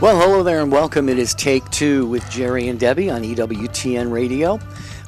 Well, hello there and welcome. It is Take Two with Jerry and Debbie on EWTN Radio.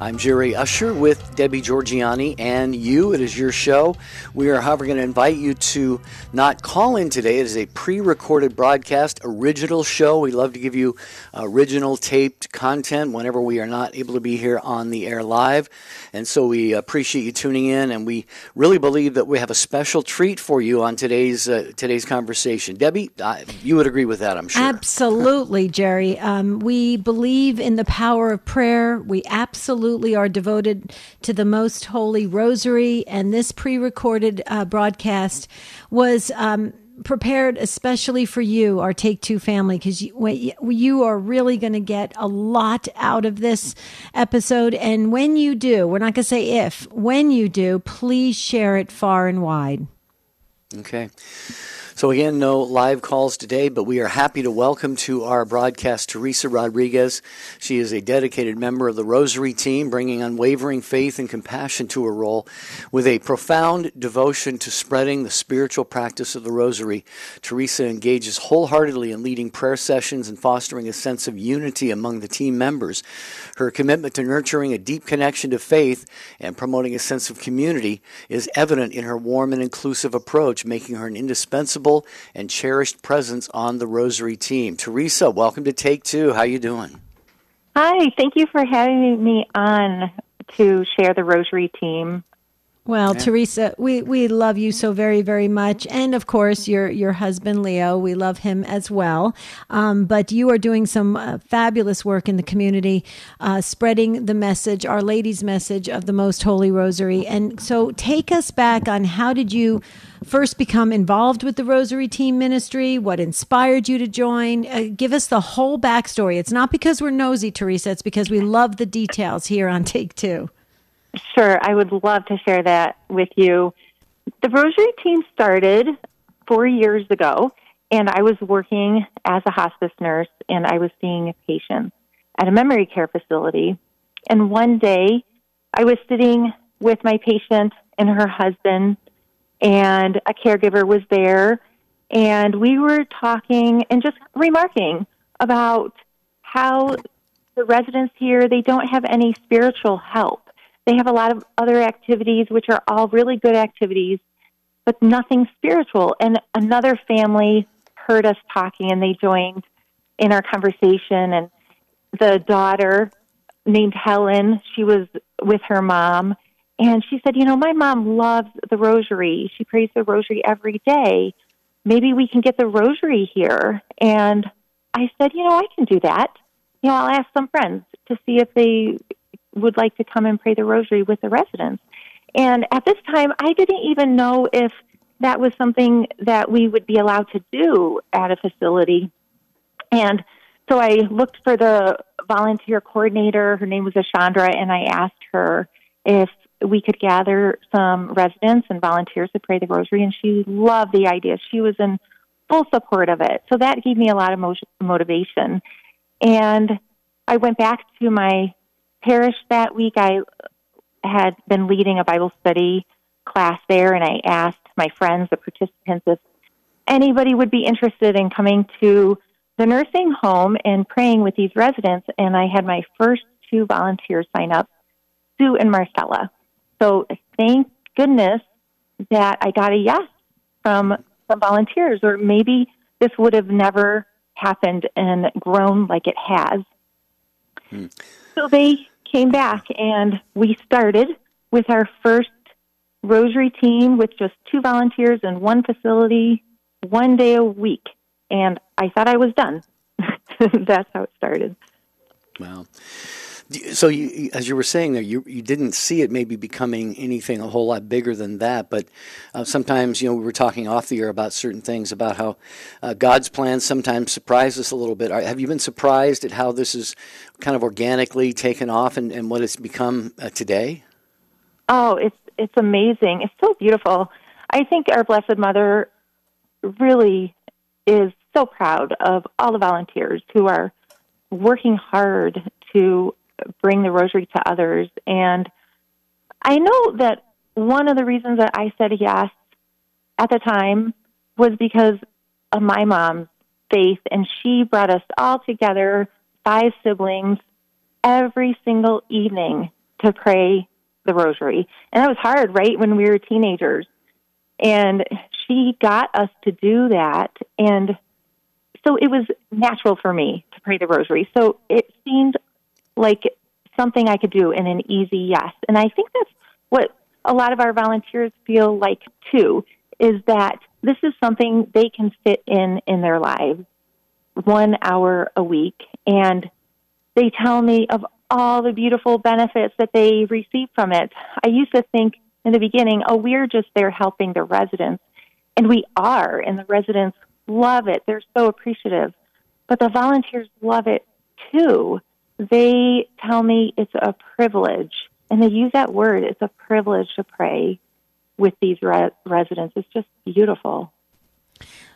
I'm Jerry Usher with Debbie Georgianni and you. It is your show. We are, however, going to invite you to not call in today. It is a pre recorded broadcast, original show. We love to give you original taped content whenever we are not able to be here on the air live. And so we appreciate you tuning in, and we really believe that we have a special treat for you on today's uh, today's conversation. Debbie, uh, you would agree with that, I'm sure. Absolutely, Jerry. Um, we believe in the power of prayer. We absolutely absolutely are devoted to the most holy rosary. And this pre recorded uh, broadcast was. Um, prepared especially for you, our Take Two family, because you, you are really going to get a lot out of this episode. And when you do, we're not going to say if, when you do, please share it far and wide. Okay. So, again, no live calls today, but we are happy to welcome to our broadcast Teresa Rodriguez. She is a dedicated member of the Rosary team, bringing unwavering faith and compassion to her role with a profound devotion to spreading the spiritual practice of the Rosary. Teresa engages wholeheartedly in leading prayer sessions and fostering a sense of unity among the team members. Her commitment to nurturing a deep connection to faith and promoting a sense of community is evident in her warm and inclusive approach, making her an indispensable and cherished presence on the Rosary team. Teresa, welcome to Take Two. How you doing? Hi, thank you for having me on to share the Rosary team. Well, yeah. Teresa, we, we love you so very, very much. And of course, your, your husband, Leo, we love him as well. Um, but you are doing some uh, fabulous work in the community, uh, spreading the message, Our Lady's message of the Most Holy Rosary. And so take us back on how did you first become involved with the Rosary Team Ministry? What inspired you to join? Uh, give us the whole backstory. It's not because we're nosy, Teresa, it's because we love the details here on Take Two. Sure, I would love to share that with you. The Rosary team started four years ago, and I was working as a hospice nurse, and I was seeing patients at a memory care facility. And one day, I was sitting with my patient and her husband, and a caregiver was there, and we were talking and just remarking about how the residents here they don't have any spiritual help they have a lot of other activities, which are all really good activities, but nothing spiritual. And another family heard us talking and they joined in our conversation. And the daughter named Helen, she was with her mom. And she said, You know, my mom loves the rosary. She prays the rosary every day. Maybe we can get the rosary here. And I said, You know, I can do that. You know, I'll ask some friends to see if they would like to come and pray the rosary with the residents. And at this time, I didn't even know if that was something that we would be allowed to do at a facility. And so I looked for the volunteer coordinator. Her name was Ashandra, and I asked her if we could gather some residents and volunteers to pray the rosary. And she loved the idea. She was in full support of it. So that gave me a lot of motivation. And I went back to my parish that week, I had been leading a Bible study class there, and I asked my friends, the participants, if anybody would be interested in coming to the nursing home and praying with these residents. And I had my first two volunteers sign up, Sue and Marcella. So thank goodness that I got a yes from some volunteers, or maybe this would have never happened and grown like it has. Hmm. So they came back and we started with our first rosary team with just two volunteers in one facility, one day a week. And I thought I was done. That's how it started. Wow. So, you, as you were saying there, you you didn't see it maybe becoming anything a whole lot bigger than that. But uh, sometimes, you know, we were talking off the air about certain things about how uh, God's plans sometimes surprise us a little bit. Have you been surprised at how this is kind of organically taken off and, and what it's become uh, today? Oh, it's it's amazing. It's so beautiful. I think our Blessed Mother really is so proud of all the volunteers who are working hard to bring the rosary to others. And I know that one of the reasons that I said yes at the time was because of my mom's faith, and she brought us all together, five siblings, every single evening to pray the rosary. And that was hard, right, when we were teenagers. And she got us to do that. And so it was natural for me to pray the rosary. So it seemed like something I could do in an easy yes. And I think that's what a lot of our volunteers feel like too is that this is something they can fit in in their lives one hour a week and they tell me of all the beautiful benefits that they receive from it. I used to think in the beginning, oh, we're just there helping the residents. And we are, and the residents love it. They're so appreciative. But the volunteers love it too. They tell me it's a privilege, and they use that word. It's a privilege to pray with these re- residents. It's just beautiful.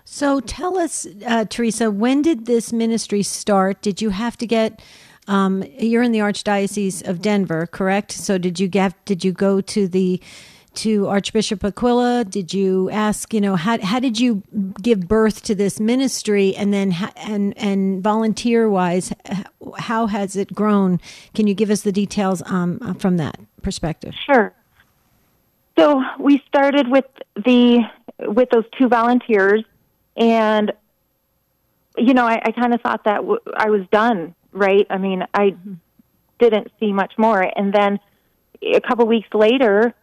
So tell us, uh, Teresa, when did this ministry start? Did you have to get um, you're in the Archdiocese of Denver, correct? So did you get did you go to the to Archbishop Aquila? Did you ask, you know, how how did you give birth to this ministry, and then and and volunteer wise, how has it grown? Can you give us the details um, from that perspective? Sure. So we started with the with those two volunteers, and you know, I, I kind of thought that w- I was done right? I mean, I mm-hmm. didn't see much more. And then a couple weeks later,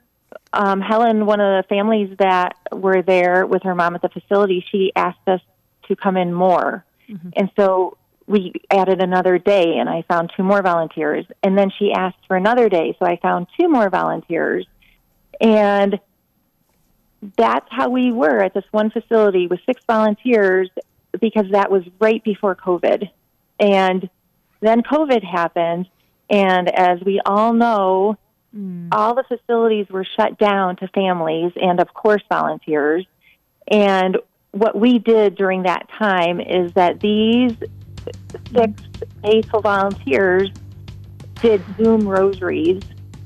um, Helen, one of the families that were there with her mom at the facility, she asked us to come in more. Mm-hmm. And so we added another day, and I found two more volunteers. And then she asked for another day, so I found two more volunteers. And that's how we were at this one facility with six volunteers because that was right before COVID. And then COVID happened, and as we all know, mm. all the facilities were shut down to families and, of course, volunteers. And what we did during that time is that these six faithful volunteers did Zoom rosaries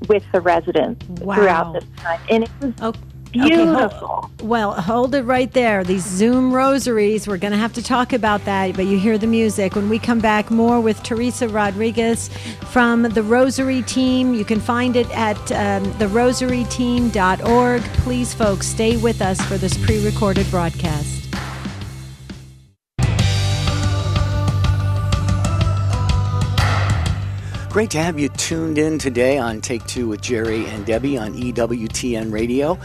with the residents wow. throughout this time. And it was okay. Beautiful. Okay, hold, well, hold it right there. These Zoom rosaries, we're going to have to talk about that, but you hear the music. When we come back, more with Teresa Rodriguez from the Rosary Team. You can find it at um, therosaryteam.org. Please, folks, stay with us for this pre recorded broadcast. Great to have you tuned in today on Take Two with Jerry and Debbie on EWTN Radio.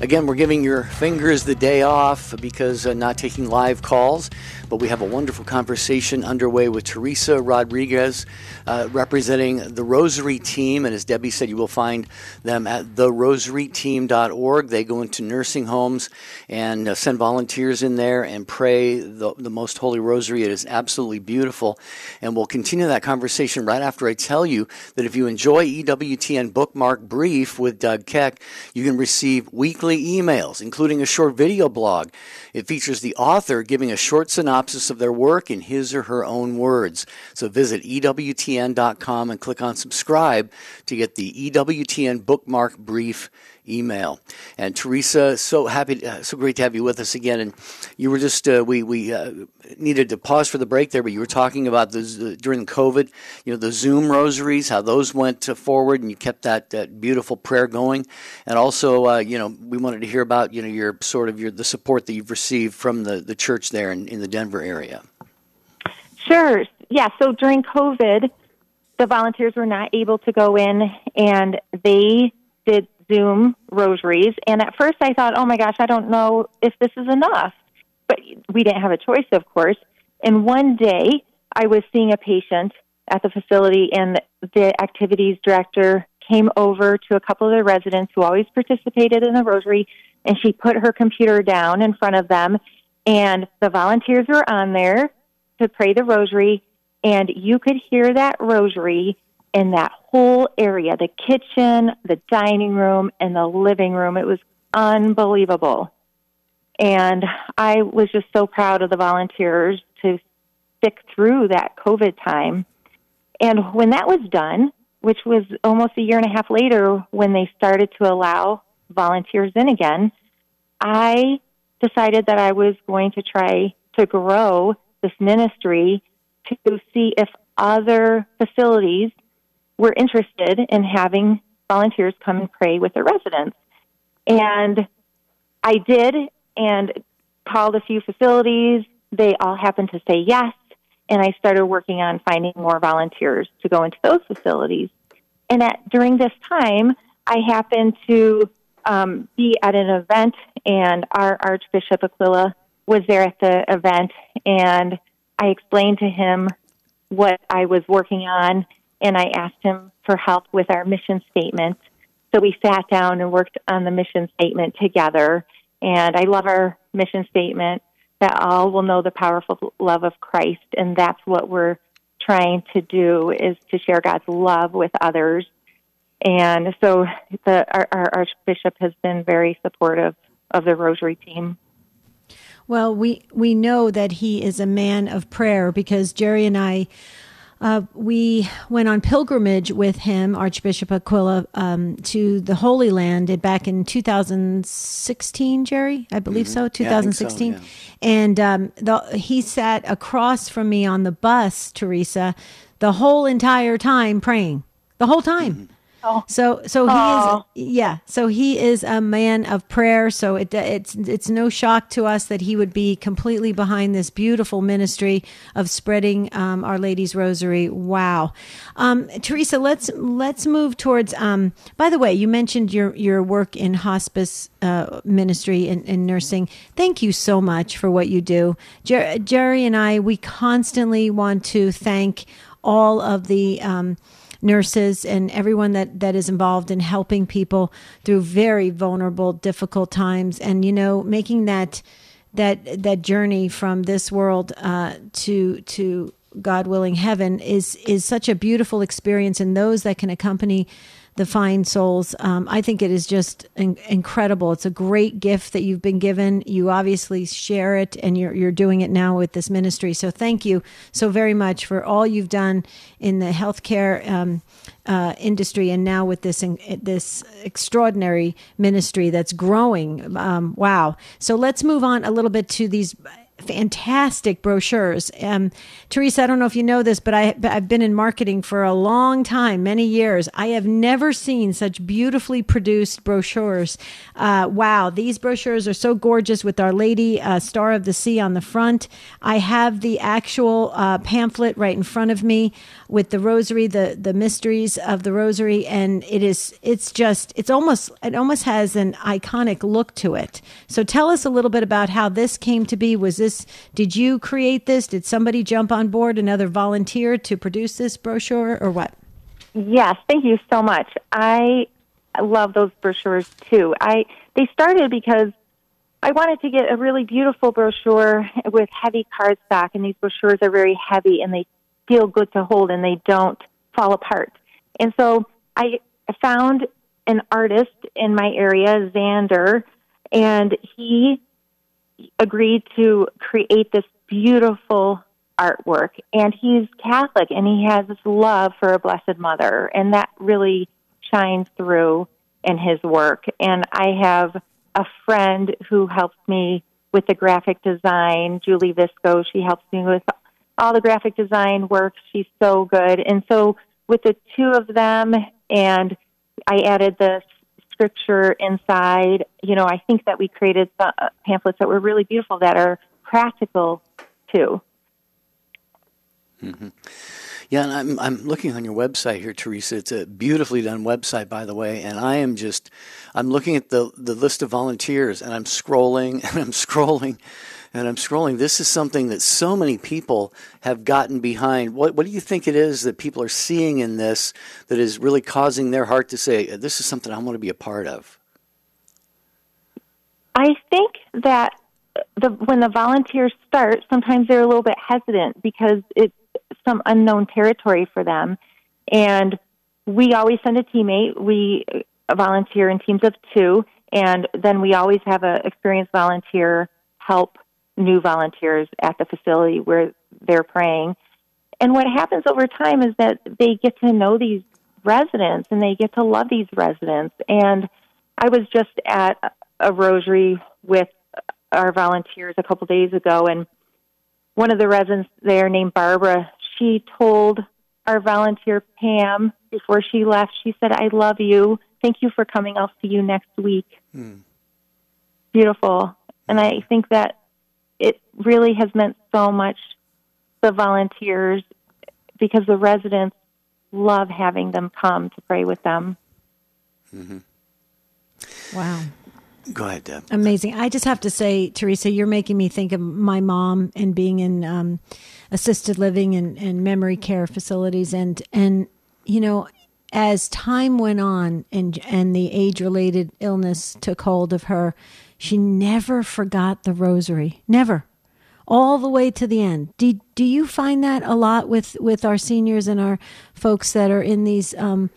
Again, we're giving your fingers the day off because uh, not taking live calls, but we have a wonderful conversation underway with Teresa Rodriguez, uh, representing the Rosary Team. And as Debbie said, you will find them at therosaryteam.org. They go into nursing homes and uh, send volunteers in there and pray the, the Most Holy Rosary. It is absolutely beautiful. And we'll continue that conversation right after I tell you that if you enjoy EWTN Bookmark Brief with Doug Keck, you can receive weekly emails, including a short video blog. It features the author giving a short synopsis of their work in his or her own words. So visit EWTN.com and click on subscribe to get the EWTN bookmark brief email. And Teresa, so happy, uh, so great to have you with us again. And you were just uh, we we uh, needed to pause for the break there, but you were talking about the during the COVID, you know, the Zoom rosaries, how those went forward, and you kept that, that beautiful prayer going. And also, uh, you know, we wanted to hear about you know your sort of your the support that you've received from the the church there in, in the Denver area. Sure. Yeah. So during COVID, the volunteers were not able to go in, and they did Zoom rosaries. And at first I thought, oh my gosh, I don't know if this is enough. But we didn't have a choice, of course. And one day I was seeing a patient at the facility, and the activities director came over to a couple of the residents who always participated in the rosary, and she put her computer down in front of them, and the volunteers were on there to pray the rosary, and you could hear that rosary in that whole area the kitchen, the dining room, and the living room. It was unbelievable. And I was just so proud of the volunteers to stick through that COVID time. And when that was done, which was almost a year and a half later when they started to allow volunteers in again, I decided that I was going to try to grow this ministry to see if other facilities were interested in having volunteers come and pray with their residents. And I did and called a few facilities. They all happened to say yes. And I started working on finding more volunteers to go into those facilities. And at, during this time, I happened to um, be at an event, and our Archbishop Aquila was there at the event, and I explained to him what I was working on, and I asked him for help with our mission statement. So we sat down and worked on the mission statement together. And I love our mission statement that all will know the powerful love of Christ. And that's what we're trying to do is to share God's love with others. And so the, our, our Archbishop has been very supportive of the Rosary team. Well, we, we know that he is a man of prayer because Jerry and I uh, we went on pilgrimage with him, Archbishop Aquila, um, to the Holy Land back in 2016, Jerry, I believe mm-hmm. so, 2016. Yeah, so, yeah. And um, the, he sat across from me on the bus, Teresa, the whole entire time praying, the whole time. Mm-hmm. So so he oh. is yeah. So he is a man of prayer. So it it's it's no shock to us that he would be completely behind this beautiful ministry of spreading um, Our Lady's Rosary. Wow, um, Teresa. Let's let's move towards. Um, by the way, you mentioned your your work in hospice uh, ministry and, and, nursing. Thank you so much for what you do, Jer- Jerry and I. We constantly want to thank all of the um, nurses and everyone that, that is involved in helping people through very vulnerable, difficult times, and you know, making that that that journey from this world uh, to to God willing heaven is is such a beautiful experience, and those that can accompany the fine souls. Um, I think it is just in- incredible. It's a great gift that you've been given. You obviously share it, and you're you're doing it now with this ministry. So thank you so very much for all you've done in the healthcare um, uh, industry, and now with this in, this extraordinary ministry that's growing. Um, wow. So let's move on a little bit to these fantastic brochures. Um, Teresa, I don't know if you know this, but I, I've been in marketing for a long time, many years. I have never seen such beautifully produced brochures. Uh, wow, these brochures are so gorgeous with Our Lady, uh, Star of the Sea on the front. I have the actual uh, pamphlet right in front of me with the rosary, the the mysteries of the rosary, and it is it's just it's almost it almost has an iconic look to it. So tell us a little bit about how this came to be. Was this did you create this? Did somebody jump on board, another volunteer to produce this brochure, or what? Yes, thank you so much. I love those brochures too. I they started because I wanted to get a really beautiful brochure with heavy cardstock, and these brochures are very heavy and they feel good to hold and they don't fall apart. And so I found an artist in my area, Xander, and he agreed to create this beautiful artwork. And he's Catholic and he has this love for a Blessed Mother, and that really shines through in his work. And I have a friend who helps me with the graphic design, Julie Visco. She helps me with all the graphic design work. She's so good. And so with the two of them, and I added the scripture inside, you know, I think that we created uh, pamphlets that were really beautiful that are practical too. Mm-hmm. Yeah, and I'm I'm looking on your website here, Teresa. It's a beautifully done website, by the way. And I am just I'm looking at the the list of volunteers, and I'm scrolling and I'm scrolling and I'm scrolling. This is something that so many people have gotten behind. What, what do you think it is that people are seeing in this that is really causing their heart to say, this is something I want to be a part of? I think that the, when the volunteers start, sometimes they're a little bit hesitant because it's some unknown territory for them. And we always send a teammate. We volunteer in teams of two, and then we always have an experienced volunteer help new volunteers at the facility where they're praying. And what happens over time is that they get to know these residents and they get to love these residents. And I was just at a rosary with our volunteers a couple days ago, and one of the residents there named Barbara, she told our volunteer Pam before she left, she said, I love you. Thank you for coming. I'll see you next week. Hmm. Beautiful. And I think that it really has meant so much the volunteers because the residents love having them come to pray with them. Mm-hmm. Wow. Go ahead, Deb. Amazing. I just have to say, Teresa, you're making me think of my mom and being in um, assisted living and, and memory care facilities. And, and, you know, as time went on and, and the age related illness took hold of her, she never forgot the rosary. Never. All the way to the end. Do, do you find that a lot with, with our seniors and our folks that are in these um,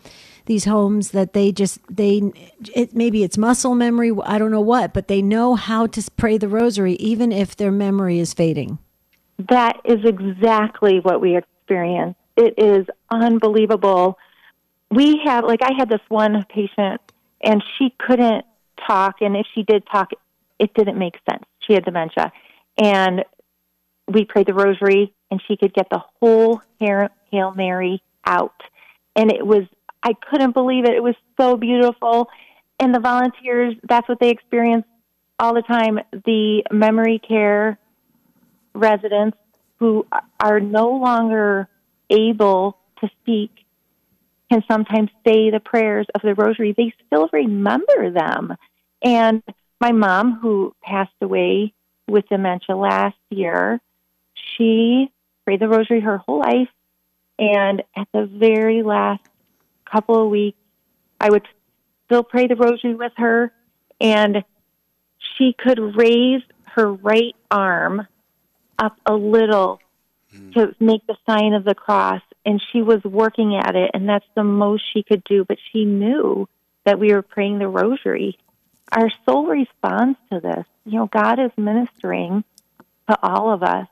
these homes that they just they it maybe it's muscle memory i don't know what but they know how to pray the rosary even if their memory is fading that is exactly what we experience it is unbelievable we have like i had this one patient and she couldn't talk and if she did talk it didn't make sense she had dementia and we prayed the rosary and she could get the whole hail mary out and it was I couldn't believe it. It was so beautiful. And the volunteers, that's what they experience all the time. The memory care residents who are no longer able to speak can sometimes say the prayers of the rosary. They still remember them. And my mom, who passed away with dementia last year, she prayed the rosary her whole life. And at the very last couple of weeks. I would still pray the rosary with her, and she could raise her right arm up a little mm. to make the sign of the cross. And she was working at it, and that's the most she could do. But she knew that we were praying the rosary. Our soul responds to this. You know, God is ministering to all of us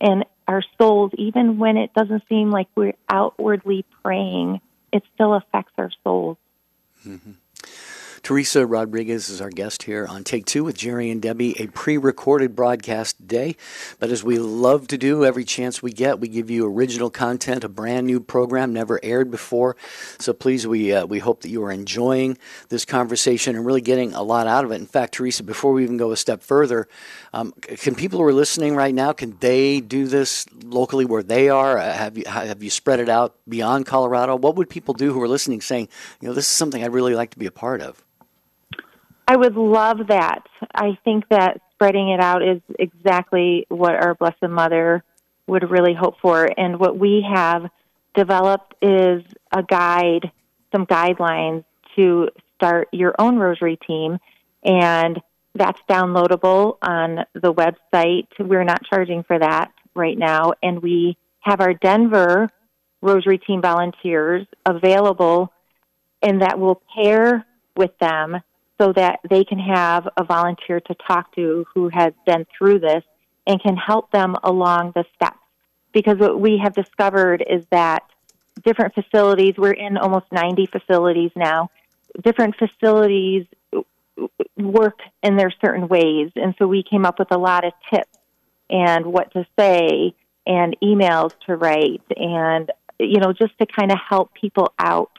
and our souls, even when it doesn't seem like we're outwardly praying it still affects our souls. Mm-hmm. Teresa Rodriguez is our guest here on Take Two with Jerry and Debbie, a pre recorded broadcast day. But as we love to do every chance we get, we give you original content, a brand new program never aired before. So please, we, uh, we hope that you are enjoying this conversation and really getting a lot out of it. In fact, Teresa, before we even go a step further, um, can people who are listening right now, can they do this locally where they are? Uh, have, you, have you spread it out beyond Colorado? What would people do who are listening saying, you know, this is something I'd really like to be a part of? I would love that. I think that spreading it out is exactly what our Blessed Mother would really hope for. And what we have developed is a guide, some guidelines to start your own rosary team. And that's downloadable on the website. We're not charging for that right now. And we have our Denver Rosary Team volunteers available, and that will pair with them so that they can have a volunteer to talk to who has been through this and can help them along the steps. Because what we have discovered is that different facilities, we're in almost 90 facilities now, different facilities work in their certain ways. And so we came up with a lot of tips and what to say and emails to write and, you know, just to kind of help people out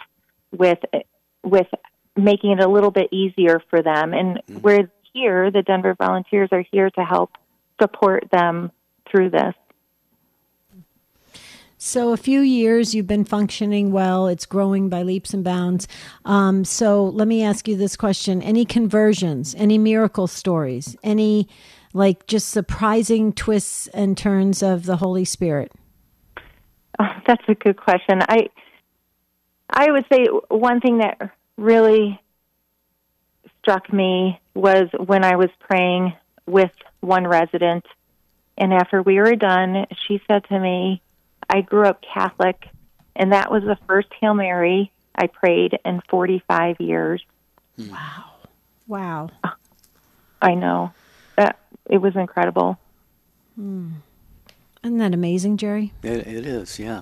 with, with making it a little bit easier for them. And mm-hmm. we're here, the Denver volunteers are here to help support them through this. So, a few years you've been functioning well. It's growing by leaps and bounds. Um, so, let me ask you this question Any conversions, any miracle stories, any like just surprising twists and turns of the Holy Spirit? Oh, that's a good question. I I would say one thing that really struck me was when I was praying with one resident. And after we were done, she said to me, I grew up Catholic, and that was the first Hail Mary I prayed in 45 years. Wow. Wow. I know. That, it was incredible. Hmm. Isn't that amazing, Jerry? It, it is, yeah.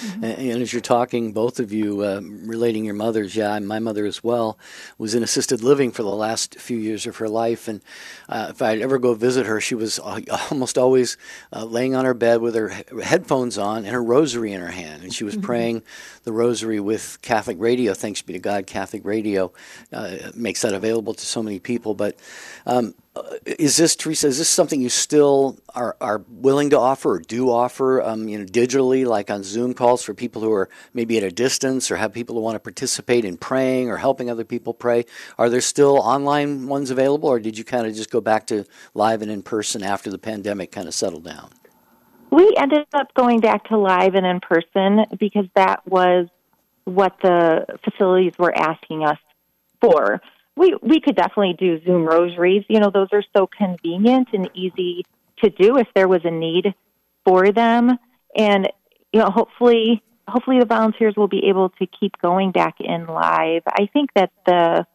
Mm-hmm. And, and, as you're talking, both of you uh, relating your mothers, yeah, my mother as well was in assisted living for the last few years of her life. And uh, if I'd ever go visit her, she was uh, almost always uh, laying on her bed with her headphones on and her rosary in her hand. And she was mm-hmm. praying the rosary with Catholic radio. Thanks be to God, Catholic radio uh, makes that available to so many people. But um, is this Teresa? Is this something you still are, are willing to offer or do offer? Um, you know, digitally, like on Zoom calls for people who are maybe at a distance or have people who want to participate in praying or helping other people pray. Are there still online ones available, or did you kind of just go back to live and in person after the pandemic kind of settled down? We ended up going back to live and in person because that was what the facilities were asking us for we we could definitely do Zoom rosaries. You know, those are so convenient and easy to do if there was a need for them. And you know, hopefully hopefully the volunteers will be able to keep going back in live. I think that the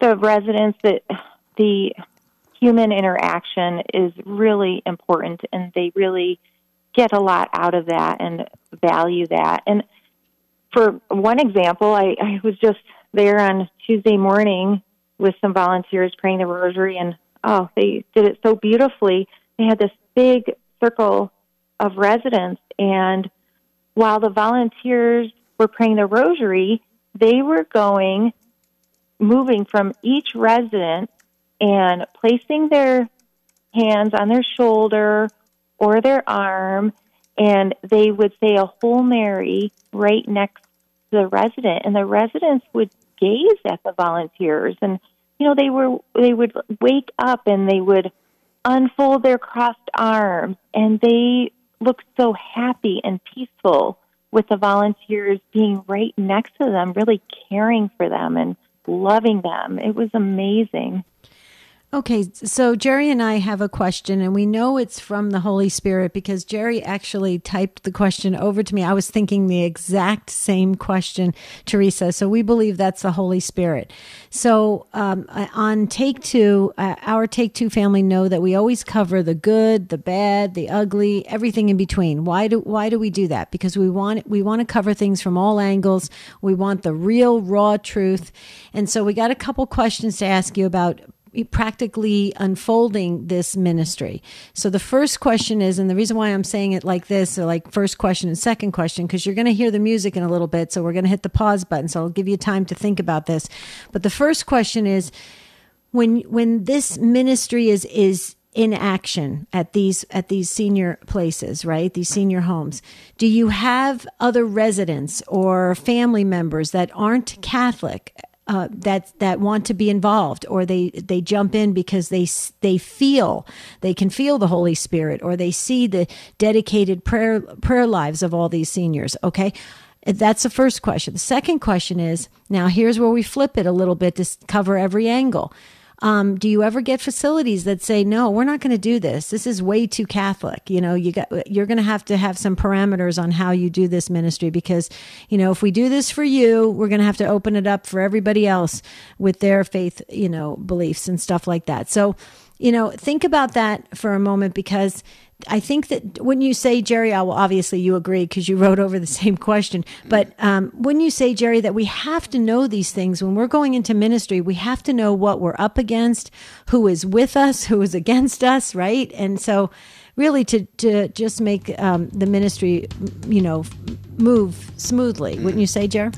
the residents that the human interaction is really important and they really get a lot out of that and value that. And for one example, I, I was just there on Tuesday morning with some volunteers praying the rosary, and oh, they did it so beautifully. They had this big circle of residents, and while the volunteers were praying the rosary, they were going, moving from each resident and placing their hands on their shoulder or their arm, and they would say a Hail Mary right next to the resident, and the residents would gaze at the volunteers. And you know they were they would wake up and they would unfold their crossed arms and they looked so happy and peaceful with the volunteers being right next to them really caring for them and loving them. It was amazing Okay, so Jerry and I have a question, and we know it's from the Holy Spirit because Jerry actually typed the question over to me. I was thinking the exact same question, Teresa. So we believe that's the Holy Spirit. So um, on Take Two, uh, our Take Two family know that we always cover the good, the bad, the ugly, everything in between. Why do Why do we do that? Because we want we want to cover things from all angles. We want the real, raw truth, and so we got a couple questions to ask you about practically unfolding this ministry. So the first question is, and the reason why I'm saying it like this, or like first question and second question, because you're going to hear the music in a little bit. So we're going to hit the pause button. So I'll give you time to think about this. But the first question is, when when this ministry is is in action at these at these senior places right these senior homes do you have other residents or family members that aren't catholic uh, that that want to be involved, or they they jump in because they they feel they can feel the Holy Spirit, or they see the dedicated prayer prayer lives of all these seniors. Okay. That's the first question. The second question is now here's where we flip it a little bit to cover every angle. Um, do you ever get facilities that say, no, we're not going to do this. This is way too Catholic. You know, you got, you're going to have to have some parameters on how you do this ministry because, you know, if we do this for you, we're going to have to open it up for everybody else with their faith, you know, beliefs and stuff like that. So, you know, think about that for a moment because I think that when you say Jerry, well, obviously you agree because you wrote over the same question. But um, when you say Jerry, that we have to know these things when we're going into ministry, we have to know what we're up against, who is with us, who is against us, right? And so, really, to to just make um, the ministry, you know, move smoothly, mm-hmm. wouldn't you say, Jerry?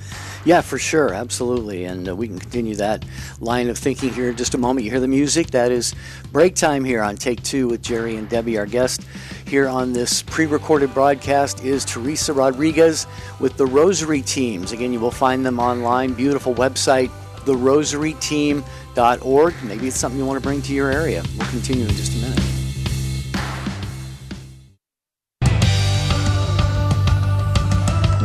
Yeah, for sure, absolutely. And uh, we can continue that line of thinking here in just a moment. You hear the music. That is break time here on Take Two with Jerry and Debbie. Our guest here on this pre recorded broadcast is Teresa Rodriguez with the Rosary Teams. Again, you will find them online. Beautiful website, therosaryteam.org. Maybe it's something you want to bring to your area. We'll continue in just a minute.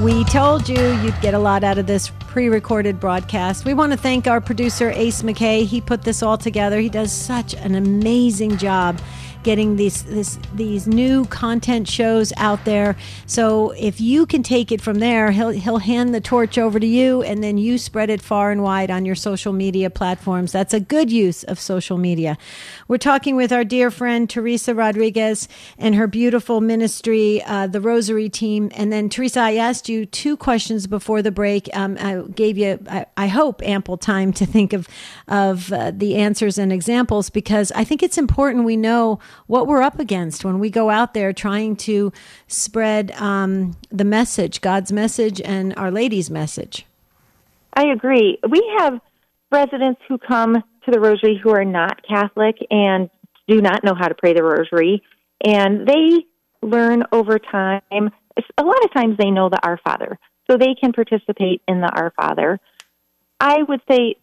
We told you you'd get a lot out of this pre recorded broadcast. We want to thank our producer, Ace McKay. He put this all together. He does such an amazing job getting these this these new content shows out there. So if you can take it from there, he'll he'll hand the torch over to you, and then you spread it far and wide on your social media platforms. That's a good use of social media. We're talking with our dear friend Teresa Rodriguez and her beautiful ministry, uh, the Rosary Team. And then Teresa, I asked you two questions before the break. Um, I gave you, I, I, hope, ample time to think of of uh, the answers and examples because I think it's important we know what we're up against when we go out there trying to spread um, the message, God's message, and Our Lady's message. I agree. We have residents who come to the Rosary who are not Catholic and do not know how to pray the Rosary, and they learn over time. A lot of times they know the Our Father, so they can participate in the Our Father. I would say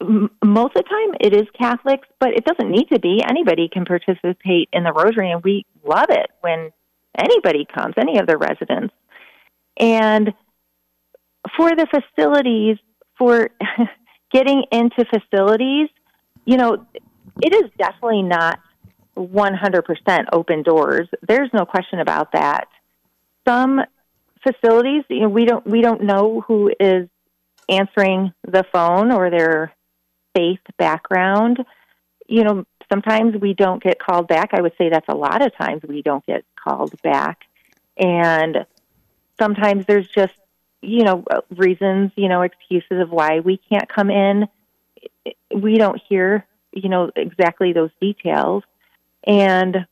most of the time it is Catholics, but it doesn't need to be. Anybody can participate in the Rosary, and we love it when anybody comes, any of the residents. And for the facilities, for getting into facilities, you know, it is definitely not 100% open doors. There's no question about that. Some facilities, you know, we don't we don't know who is answering the phone or their faith background. You know, sometimes we don't get called back. I would say that's a lot of times we don't get called back. And sometimes there's just, you know, reasons, you know, excuses of why we can't come in. We don't hear, you know, exactly those details. And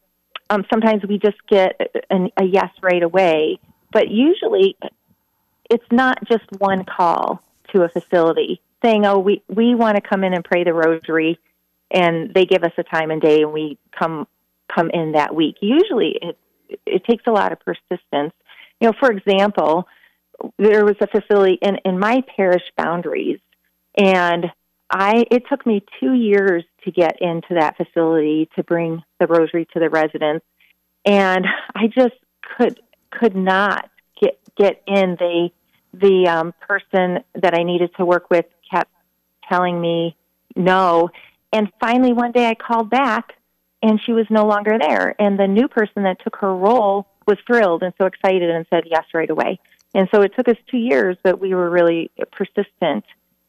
um, sometimes we just get an, a yes right away. But usually it's not just one call to a facility saying, "Oh, we we want to come in and pray the rosary," and they give us a time and day, and we come come in that week. Usually, it it takes a lot of persistence. You know, for example, there was a facility in in my parish boundaries, and I it took me two years to get into that facility to bring the rosary to the residents, and I just could could not get get in. They the um, person that I needed to work with telling me no. And finally, one day I called back and she was no longer there. And the new person that took her role was thrilled and so excited and said yes right away. And so it took us two years, but we were really persistent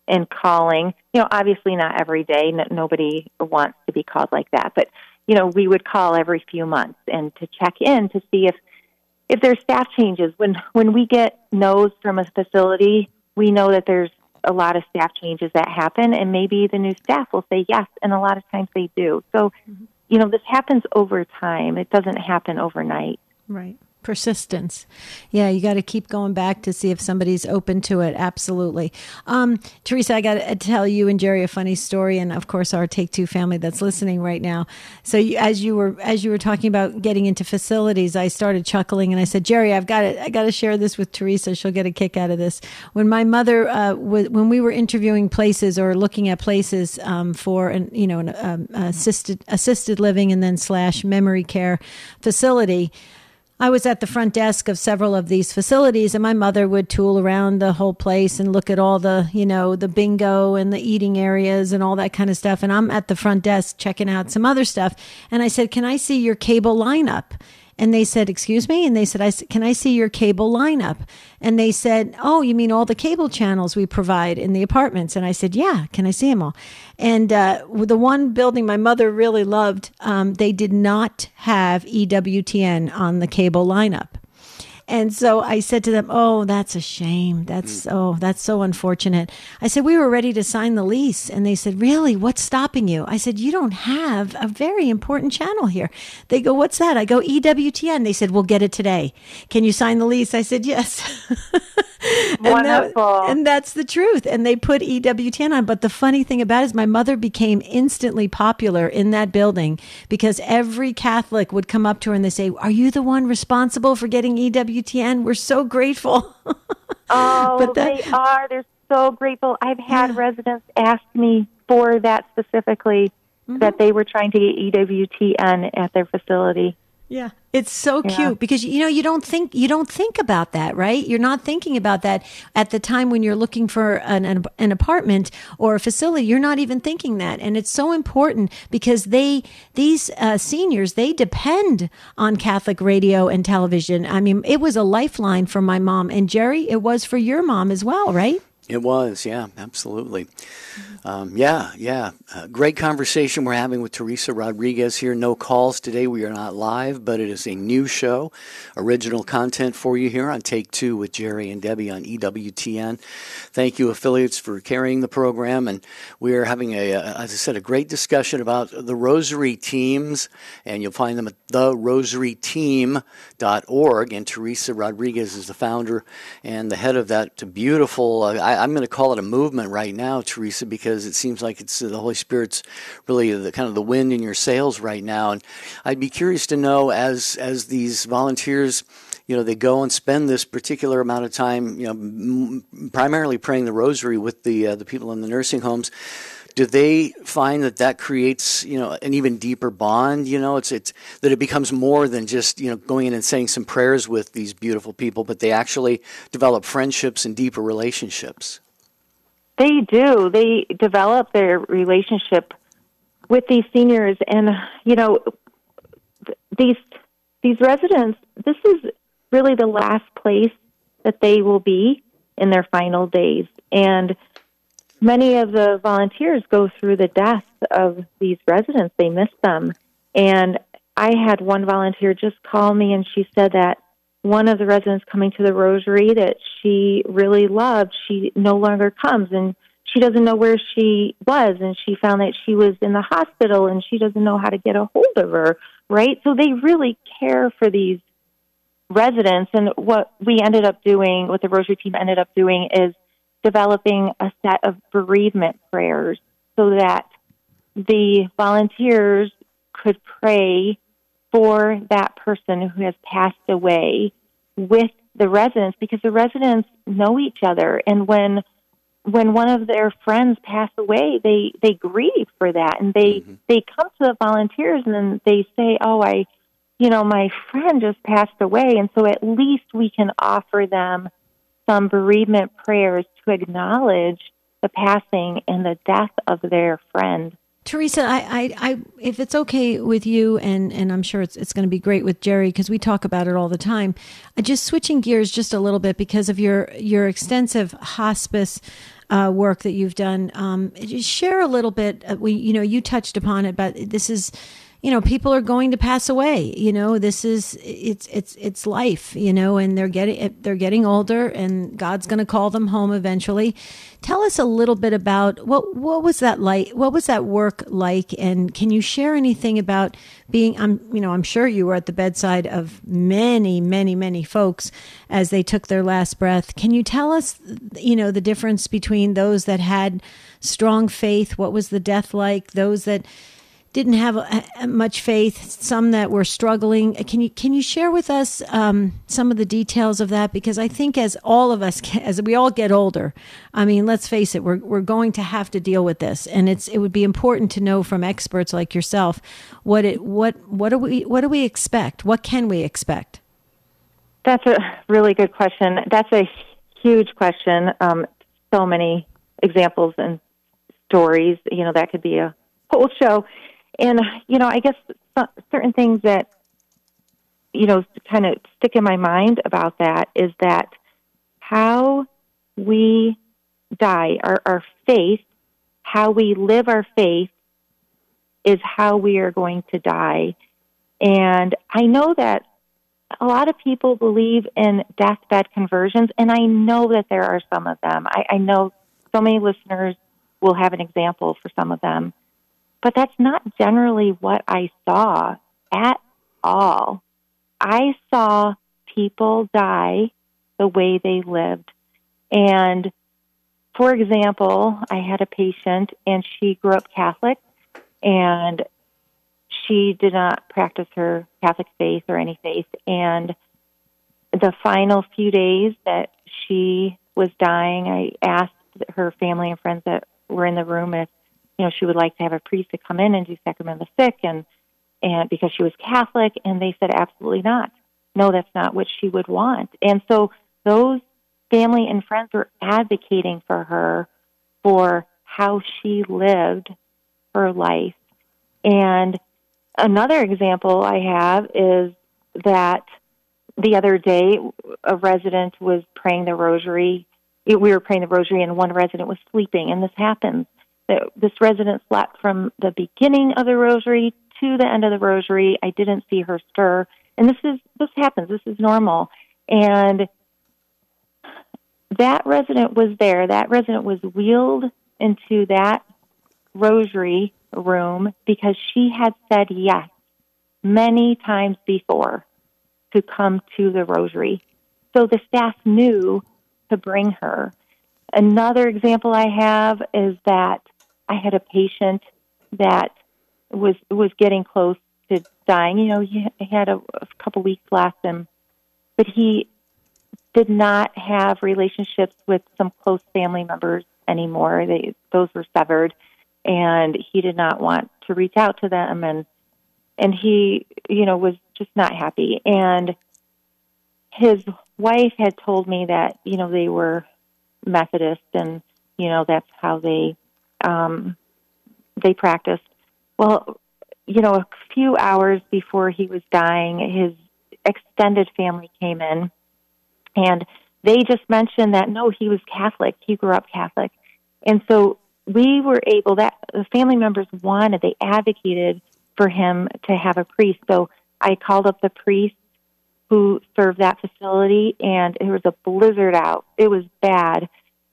in calling. You know, obviously not every day. No, nobody wants to be called like that. But, you know, we would call every few months and to check in to see if if there's staff changes. When when we get no's from a facility, we know that there's a lot of staff changes that happen, and maybe the new staff will say yes, and a lot of times they do. So, mm-hmm. you know, this happens over time. It doesn't happen overnight. Right persistence. Yeah you got to keep going back to see if somebody's open to it. Absolutely. Um, teresa i got to tell you and jerry a funny story and of course our take two family that's listening right now. So you, as you were as you were talking about getting into facilities i started chuckling and i said jerry i've got to i got to share this with teresa. She'll get a kick out of this. When my mother uh, was when we were interviewing places or looking at places um, for an you know an um, assisted assisted living and then slash memory care facility I was at the front desk of several of these facilities, and my mother would tool around the whole place and look at all the, you know, the bingo and the eating areas and all that kind of stuff. And I'm at the front desk checking out some other stuff. And I said, Can I see your cable lineup? And they said, Excuse me? And they said, I, Can I see your cable lineup? And they said, Oh, you mean all the cable channels we provide in the apartments? And I said, Yeah, can I see them all? And uh, the one building my mother really loved, um, they did not have EWTN on the cable lineup. And so I said to them, "Oh, that's a shame. That's mm. oh, that's so unfortunate." I said, "We were ready to sign the lease." And they said, "Really? What's stopping you?" I said, "You don't have a very important channel here." They go, "What's that?" I go, "EWTN." They said, "We'll get it today. Can you sign the lease?" I said, "Yes." and Wonderful. That, and that's the truth. And they put EWTN on. But the funny thing about it is my mother became instantly popular in that building because every Catholic would come up to her and they say, Are you the one responsible for getting EWTN? We're so grateful. oh, but that, they are. They're so grateful. I've had yeah. residents ask me for that specifically, mm-hmm. that they were trying to get EWTN at their facility. Yeah, it's so yeah. cute because you know you don't think you don't think about that, right? You're not thinking about that at the time when you're looking for an, an, an apartment or a facility. You're not even thinking that, and it's so important because they these uh, seniors they depend on Catholic radio and television. I mean, it was a lifeline for my mom and Jerry. It was for your mom as well, right? It was, yeah, absolutely. Um, yeah, yeah. Uh, great conversation we're having with Teresa Rodriguez here. No calls today. We are not live, but it is a new show. Original content for you here on Take Two with Jerry and Debbie on EWTN. Thank you, affiliates, for carrying the program. And we are having, a, a as I said, a great discussion about the Rosary teams. And you'll find them at therosaryteam.org. And Teresa Rodriguez is the founder and the head of that beautiful, uh, I, I'm going to call it a movement right now, Teresa, because it seems like it's uh, the Holy Spirit's really the kind of the wind in your sails right now. And I'd be curious to know as as these volunteers you know they go and spend this particular amount of time you know m- primarily praying the rosary with the uh, the people in the nursing homes do they find that that creates you know an even deeper bond you know it's it's that it becomes more than just you know going in and saying some prayers with these beautiful people but they actually develop friendships and deeper relationships they do they develop their relationship with these seniors and you know these these residents this is really the last place that they will be in their final days and many of the volunteers go through the death of these residents. They miss them. And I had one volunteer just call me and she said that one of the residents coming to the rosary that she really loved, she no longer comes and she doesn't know where she was and she found that she was in the hospital and she doesn't know how to get a hold of her, right? So they really care for these residents and what we ended up doing, what the rosary team ended up doing is developing a set of bereavement prayers so that the volunteers could pray for that person who has passed away with the residents because the residents know each other and when when one of their friends pass away they they grieve for that and they mm-hmm. they come to the volunteers and then they say oh i you know my friend just passed away and so at least we can offer them some bereavement prayers to acknowledge the passing and the death of their friend. Teresa, I, I, I, if it's okay with you, and, and I'm sure it's, it's going to be great with Jerry because we talk about it all the time. Uh, just switching gears just a little bit because of your your extensive hospice uh, work that you've done. Um, share a little bit. Uh, we, you know, you touched upon it, but this is you know people are going to pass away you know this is it's it's it's life you know and they're getting they're getting older and god's going to call them home eventually. Tell us a little bit about what what was that like what was that work like? And can you share anything about being i'm you know i'm sure you were at the bedside of many many many folks as they took their last breath. Can you tell us you know the difference between those that had strong faith what was the death like those that didn't have a, a much faith, some that were struggling. Can you can you share with us um, some of the details of that? Because I think as all of us, as we all get older, I mean, let's face it, we're we're going to have to deal with this, and it's it would be important to know from experts like yourself what it what what do we what do we expect? What can we expect? That's a really good question. That's a huge question. Um, so many examples and stories. You know, that could be a whole show. And, you know, I guess certain things that, you know, kind of stick in my mind about that is that how we die, our, our faith, how we live our faith is how we are going to die. And I know that a lot of people believe in deathbed conversions, and I know that there are some of them. I, I know so many listeners will have an example for some of them. But that's not generally what I saw at all. I saw people die the way they lived. And for example, I had a patient and she grew up Catholic and she did not practice her Catholic faith or any faith. And the final few days that she was dying, I asked her family and friends that were in the room if you know, she would like to have a priest to come in and do sacrament of the sick. And and because she was Catholic, and they said absolutely not. No, that's not what she would want. And so those family and friends were advocating for her for how she lived her life. And another example I have is that the other day a resident was praying the rosary. We were praying the rosary, and one resident was sleeping, and this happens. This resident slept from the beginning of the rosary to the end of the rosary. I didn't see her stir, and this is this happens. This is normal, and that resident was there. That resident was wheeled into that rosary room because she had said yes many times before to come to the rosary. So the staff knew to bring her. Another example I have is that I had a patient that was was getting close to dying. You know, he had a, a couple weeks left, and but he did not have relationships with some close family members anymore. They those were severed, and he did not want to reach out to them, and and he, you know, was just not happy. And his wife had told me that you know they were Methodist, and you know that's how they um, they practiced. Well, you know, a few hours before he was dying, his extended family came in and they just mentioned that no, he was Catholic. He grew up Catholic. And so we were able that the family members wanted, they advocated for him to have a priest. So I called up the priest who served that facility and it was a blizzard out. It was bad.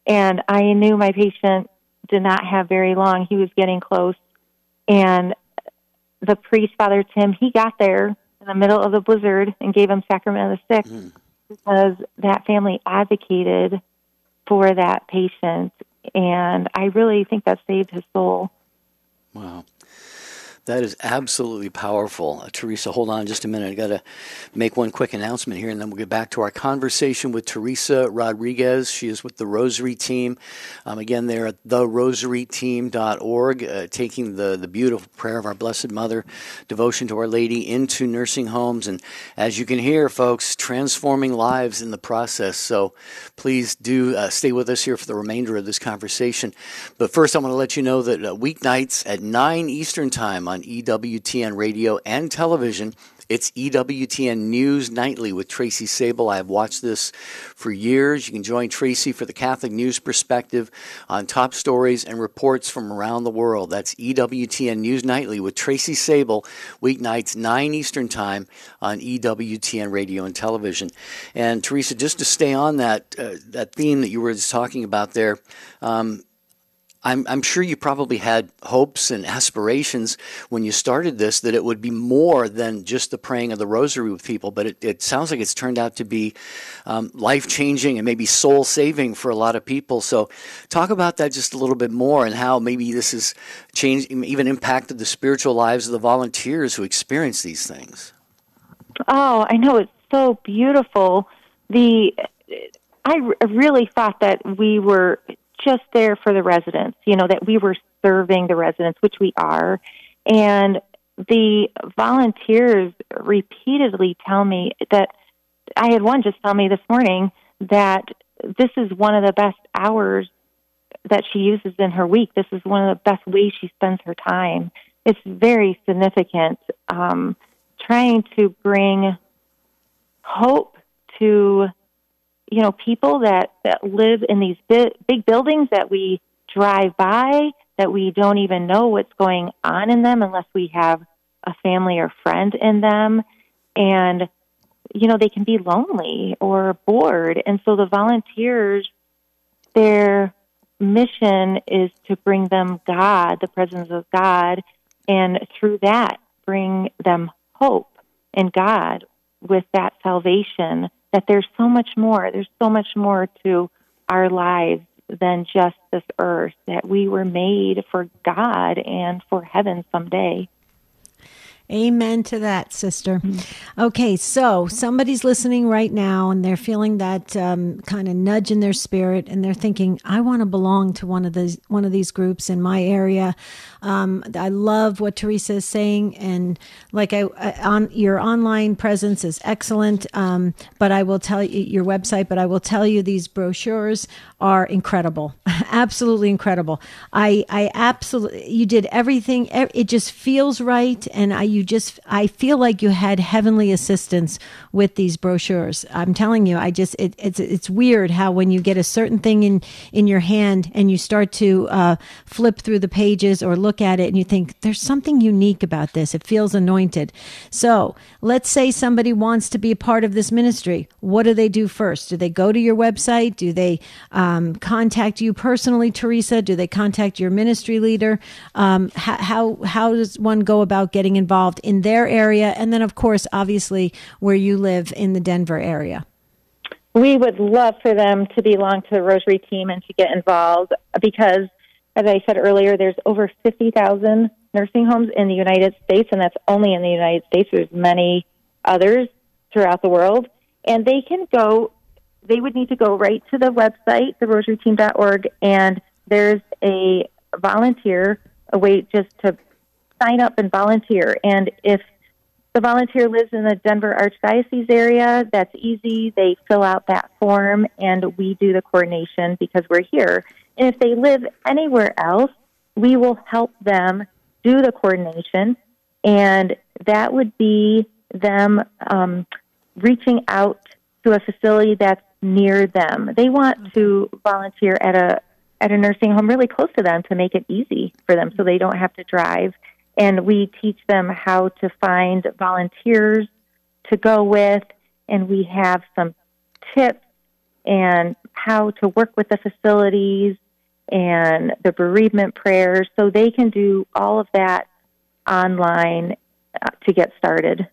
And I knew my patient did not have very long. He was getting close. And the priest, Father Tim, he got there in the middle of the blizzard and gave him sacrament of the sick. Mm because that family advocated for that patient. And I really think that saved his soul. Wow. That is absolutely powerful. Uh, Teresa, hold on just a minute. I got to make one quick announcement here, and then we'll get back to our conversation with Teresa Rodriguez. She is with the Rosary Team. Um, again, they're at therosaryteam.org, uh, taking the, the beautiful prayer of our Blessed Mother, devotion to Our Lady, into nursing homes. And as you can hear, folks, transforming lives in the process. So please do uh, stay with us here for the remainder of this conversation. But first, I want to let you know that uh, weeknights at 9 Eastern Time EWTN radio and television. It's EWTN News Nightly with Tracy Sabol. I've watched this for years. You can join Tracy for the Catholic News Perspective on top stories and reports from around the world. That's EWTN News Nightly with Tracy Sabol, weeknights 9 Eastern Time on EWTN Radio and Television. And Teresa, just to stay on that, uh, that theme that you were just talking about there, um, I'm, I'm sure you probably had hopes and aspirations when you started this that it would be more than just the praying of the rosary with people, but it, it sounds like it's turned out to be um, life changing and maybe soul saving for a lot of people. So, talk about that just a little bit more and how maybe this has changed, even impacted the spiritual lives of the volunteers who experience these things. Oh, I know it's so beautiful. The I really thought that we were just there for the residents, you know, that we were serving the residents, which we are. And the volunteers repeatedly tell me that I had one just tell me this morning that this is one of the best hours that she uses in her week. This is one of the best ways she spends her time. It's very significant. Um, trying to bring hope to you know, people that, that live in these big, big buildings that we drive by, that we don't even know what's going on in them unless we have a family or friend in them. And, you know, they can be lonely or bored. And so the volunteers, their mission is to bring them God, the presence of God, and through that, bring them hope in God with that salvation that there's so much more. There's so much more to our lives than just this earth, that we were made for God and for heaven someday. Amen to that, sister. Okay, so somebody's listening right now and they're feeling that um, kind of nudge in their spirit, and they're thinking, "I want to belong to one of these one of these groups in my area." Um, I love what Teresa is saying, and like I on your online presence is excellent. Um, but I will tell you your website, but I will tell you these brochures are incredible, absolutely incredible. I I absolutely you did everything. It just feels right, and I you just I feel like you had heavenly assistance with these brochures. I'm telling you, I just it, it's it's weird how when you get a certain thing in in your hand and you start to uh, flip through the pages or look at it and you think there's something unique about this. It feels anointed. So let's say somebody wants to be a part of this ministry. What do they do first? Do they go to your website? Do they um, contact you personally, Teresa? Do they contact your ministry leader? Um, how, how how does one go about getting involved? Involved in their area, and then, of course, obviously, where you live in the Denver area? We would love for them to belong to the Rosary team and to get involved because, as I said earlier, there's over 50,000 nursing homes in the United States, and that's only in the United States. There's many others throughout the world. And they can go, they would need to go right to the website, therosaryteam.org, and there's a volunteer, a way just to sign up and volunteer. And if the volunteer lives in the Denver Archdiocese area, that's easy. They fill out that form and we do the coordination because we're here. And if they live anywhere else, we will help them do the coordination. And that would be them um, reaching out to a facility that's near them. They want to volunteer at a at a nursing home really close to them to make it easy for them so they don't have to drive and we teach them how to find volunteers to go with, and we have some tips and how to work with the facilities and the bereavement prayers so they can do all of that online uh, to get started.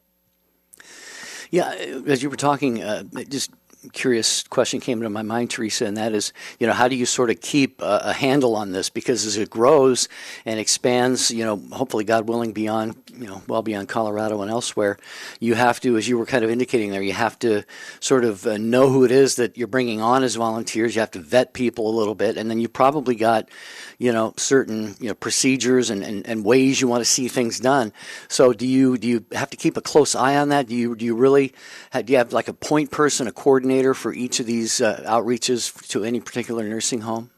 Yeah, as you were talking, uh, just curious question came to my mind, Teresa, and that is, you know, how do you sort of keep a, a, handle on this? Because as it grows and expands, you know, hopefully, God willing, beyond, you know, well beyond Colorado and elsewhere, you have to, as you were kind of indicating there, you have to sort of uh, know who it is that you're bringing on as volunteers. You have to vet people a little bit, and then you probably got, you know, certain you know procedures and, and, and ways you want to see things done. So, do you do you have to keep a close eye on that? Do you do you really do you have like a point person, a coordinator? Coordinator for each of these uh, outreaches to any particular nursing home?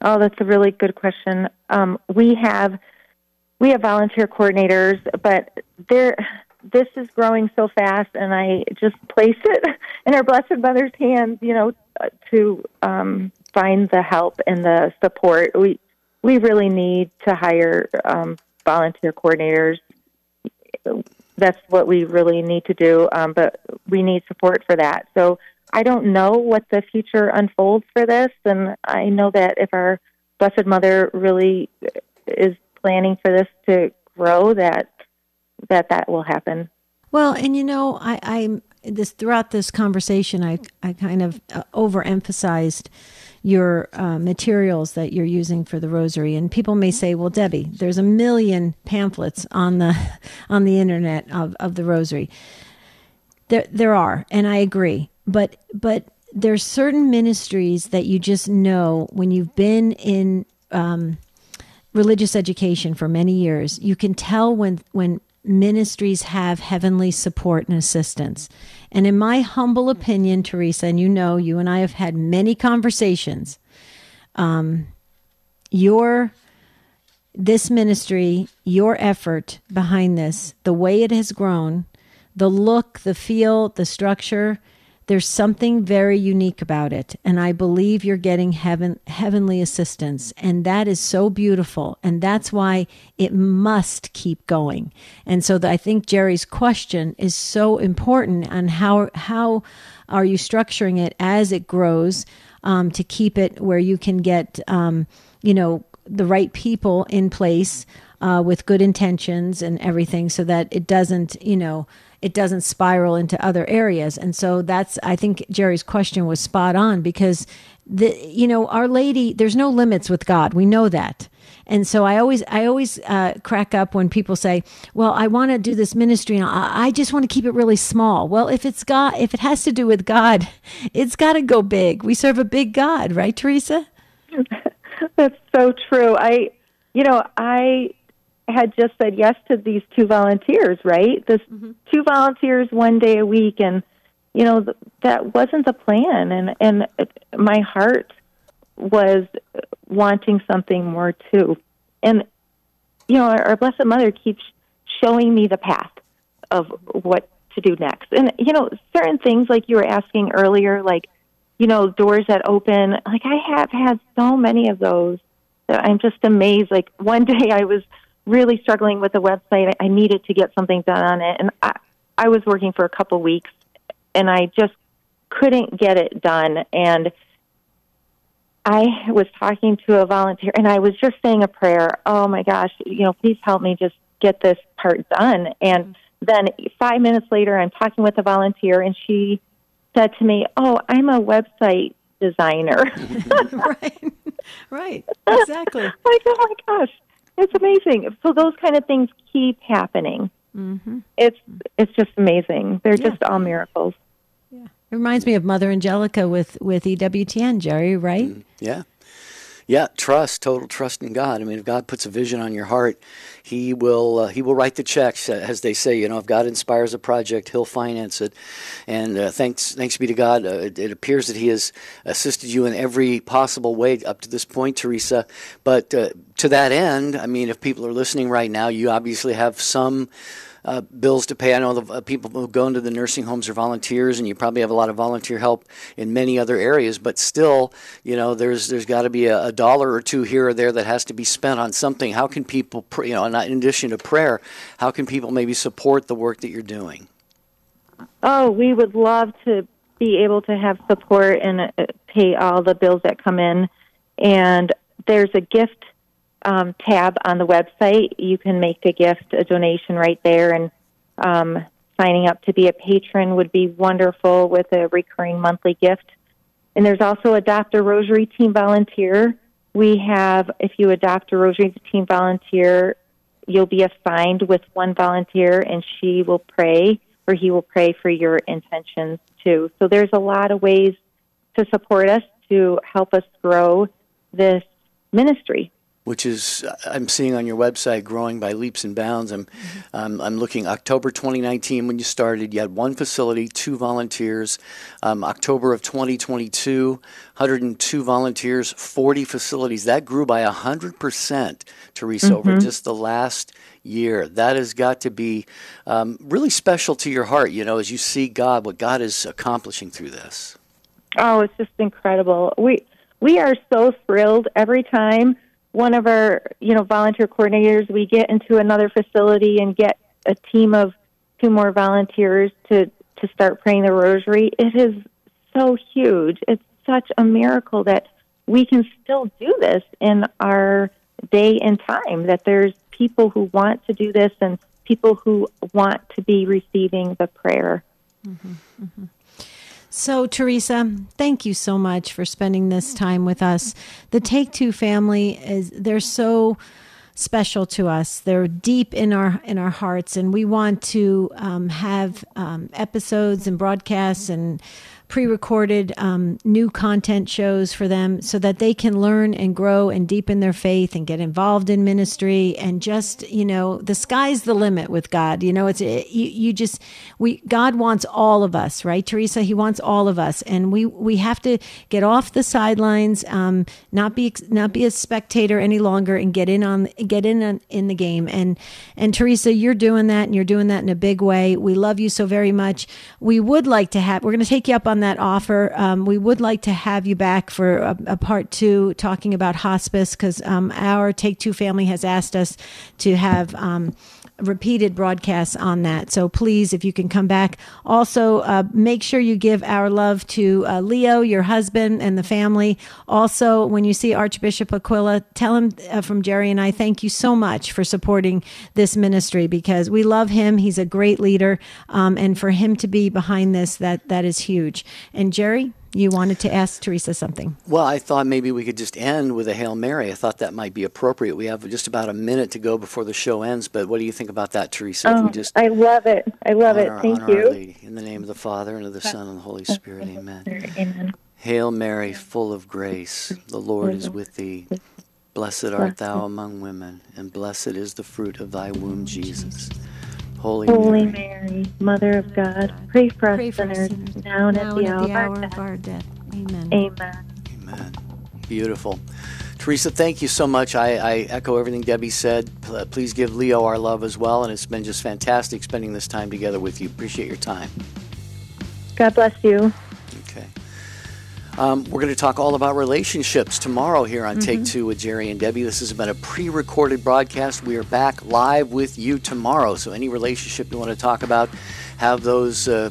Oh, that's a really good question. Um, we have we have volunteer coordinators, but there this is growing so fast, and I just place it in our Blessed Mother's hands. You know, to um, find the help and the support. We we really need to hire um, volunteer coordinators that's what we really need to do. Um, but we need support for that. So I don't know what the future unfolds for this, and I know that if our Blessed Mother really is planning for this to grow, that that that will happen. Well, and you know, I, I this throughout this conversation, I I kind of uh, overemphasized your uh, materials that you're using for the rosary. And people may say, "Well, Debbie, there's a million pamphlets on the on the internet of, of the rosary." There there are, and I agree. But but there's certain ministries that you just know when you've been in um, religious education for many years. You can tell when when ministries have heavenly support and assistance. And in my humble opinion, Teresa, and you know, you and I have had many conversations, um, your this ministry, your effort behind this, the way it has grown, the look, the feel, the structure, there's something very unique about it. And I believe you're getting heaven, heavenly assistance. And that is so beautiful. And that's why it must keep going. And so the, I think Jerry's question is so important on how, how are you structuring it as it grows um, to keep it where you can get, um, you know, the right people in place uh, with good intentions and everything so that it doesn't, you know, it doesn't spiral into other areas. And so that's, I think Jerry's question was spot on because the, you know, Our Lady, there's no limits with God. We know that. And so I always, I always uh, crack up when people say, "Well, I want to do this ministry, and I, I just want to keep it really small." Well, if it's God, if it has to do with God, it's got to go big. We serve a big God, right, Teresa? That's so true. I, you know, I had just said yes to these two volunteers, right? This mm-hmm. two volunteers one day a week, and you know th- that wasn't the plan, and and my heart was wanting something more too, and you know our, our Blessed Mother keeps showing me the path of what to do next, and you know certain things like you were asking earlier, like you know doors that open, like I have had so many of those that I'm just amazed. Like one day I was really struggling with the website. I needed to get something done on it, and I, I was working for a couple weeks, and I just couldn't get it done. And I was talking to a volunteer, and I was just saying a prayer. Oh my gosh, you know, please help me just get this part done. And then five minutes later, I'm talking with a volunteer, and she said to me, "Oh, I'm a website designer." right, right, exactly. like, oh my gosh, it's amazing. So those kind of things keep happening. Mm-hmm. It's it's just amazing. They're yeah. just all miracles. Yeah, it reminds me of Mother Angelica with with EWTN, Jerry. Right? Mm, yeah. Yeah, trust, total trust in God. I mean, if God puts a vision on your heart, He will uh, He will write the checks, uh, as they say. You know, if God inspires a project, He'll finance it. And uh, thanks, thanks be to God, uh, it, it, appears that He has assisted you in every possible way up to this point, Teresa. But uh, to that end, I mean, if people are listening right now, you obviously have some uh, bills to pay. I know the uh, people who go into the nursing homes are volunteers, and you probably have a lot of volunteer help in many other areas. But still, you know, there's there's got to be a, a, dollar or two here or there that has to be spent on something. How can people, you know, in addition to prayer, how can people maybe support the work that you're doing? Oh, we would love to be able to have support and uh, pay all the bills that come in. And there's a gift um, tab on the website. You can make a gift, a donation right there, and um, signing up to be a patron would be wonderful with a recurring monthly gift. And there's also Adopt a Rosary Team Volunteer. We have, if you adopt a Rosary Team Volunteer, you'll be assigned with one volunteer, and she will pray or he will pray for your intentions too. So there's a lot of ways to support us to help us grow this ministry which is I'm seeing on your website growing by leaps and bounds. I'm mm-hmm. um, I'm looking October 2019 when you started. You had one facility, two volunteers. Um, October of 2022, 102 volunteers, 40 facilities. That grew by hundred percent, Teresa, mm-hmm. over just the last year. That has got to be um, really special to your heart. You know, as you see God, what God is accomplishing through this. Oh, it's just incredible. We we are so thrilled every time one of our you know volunteer coordinators we get into another facility and get a team of two more volunteers to to start praying the rosary. It is so huge. It's such a miracle that we can still do this in our day and time that there's people who want to do this and people who want to be receiving the prayer. Mm-hmm, mm-hmm. So, Teresa, thank you so much for spending this time with us. The Take Two family is they're so special to us. They're deep in our in our hearts, and we want to um, have um, episodes and broadcasts and pre-recorded um, new content shows for them so that they can learn and grow and deepen their faith and get involved in ministry and just you know the sky's the limit with god. You know it's it, you, you just we god wants all of us right teresa? He wants all of us. And we we have to get off the sidelines um, not be not be a spectator any longer and get in on get in on, in the game. And and teresa you're doing that and you're doing that in a big way. We love you so very much. We would like to have we're going to take you up on on that offer. Um, we would like to have you back for a, a part two talking about hospice because um, our Take Two family has asked us to have. Repeated broadcasts on that. So please, if you can come back, also uh, make sure you give our love to uh, Leo, your husband, and the family. Also, when you see Archbishop Aquila, tell him uh, from Jerry and I, thank you so much for supporting this ministry because we love him. He's a great leader, um, and for him to be behind this, that that is huge. And Jerry you wanted to ask Teresa something. Well, I thought maybe we could just end with a Hail Mary. I thought that might be appropriate. We have just about a minute to go before the show ends, but what do you think about that, Teresa? Oh, just I love it. I love it. Thank you. In the name of the Father, and of the Son, and the Holy Spirit. Amen. Amen. Hail Mary, full of grace, the Lord is with thee. Blessed art thou among women, and blessed is the fruit of thy womb, Jesus. Holy, Holy Mary. Mary. Mother of God, pray for pray us sinners, now and at the, hour, the hour of our death. Amen. Amen. Amen. Beautiful. Teresa, thank you so much. I, I, echo everything Debbie said. Uh, please give Leo our love as well, and it's been just fantastic spending this time together with you. Appreciate your time. God bless you. Um, we're going to talk all about relationships tomorrow here on mm-hmm. Take Two with Jerry and Debbie. This has been a pre recorded broadcast. We are back live with you tomorrow. So, any relationship you want to talk about, have those uh,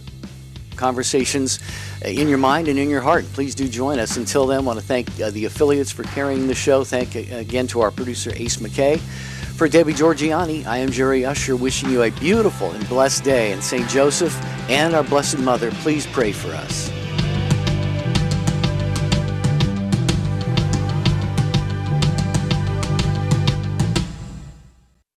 conversations in your mind and in your heart. Please do join us. Until then, I want to thank uh, the affiliates for carrying the show. Thank uh, again to our producer, Ace McKay. For Debbie Georgianni, I am Jerry Usher, wishing you a beautiful and blessed day. And St. Joseph and our Blessed Mother, please pray for us.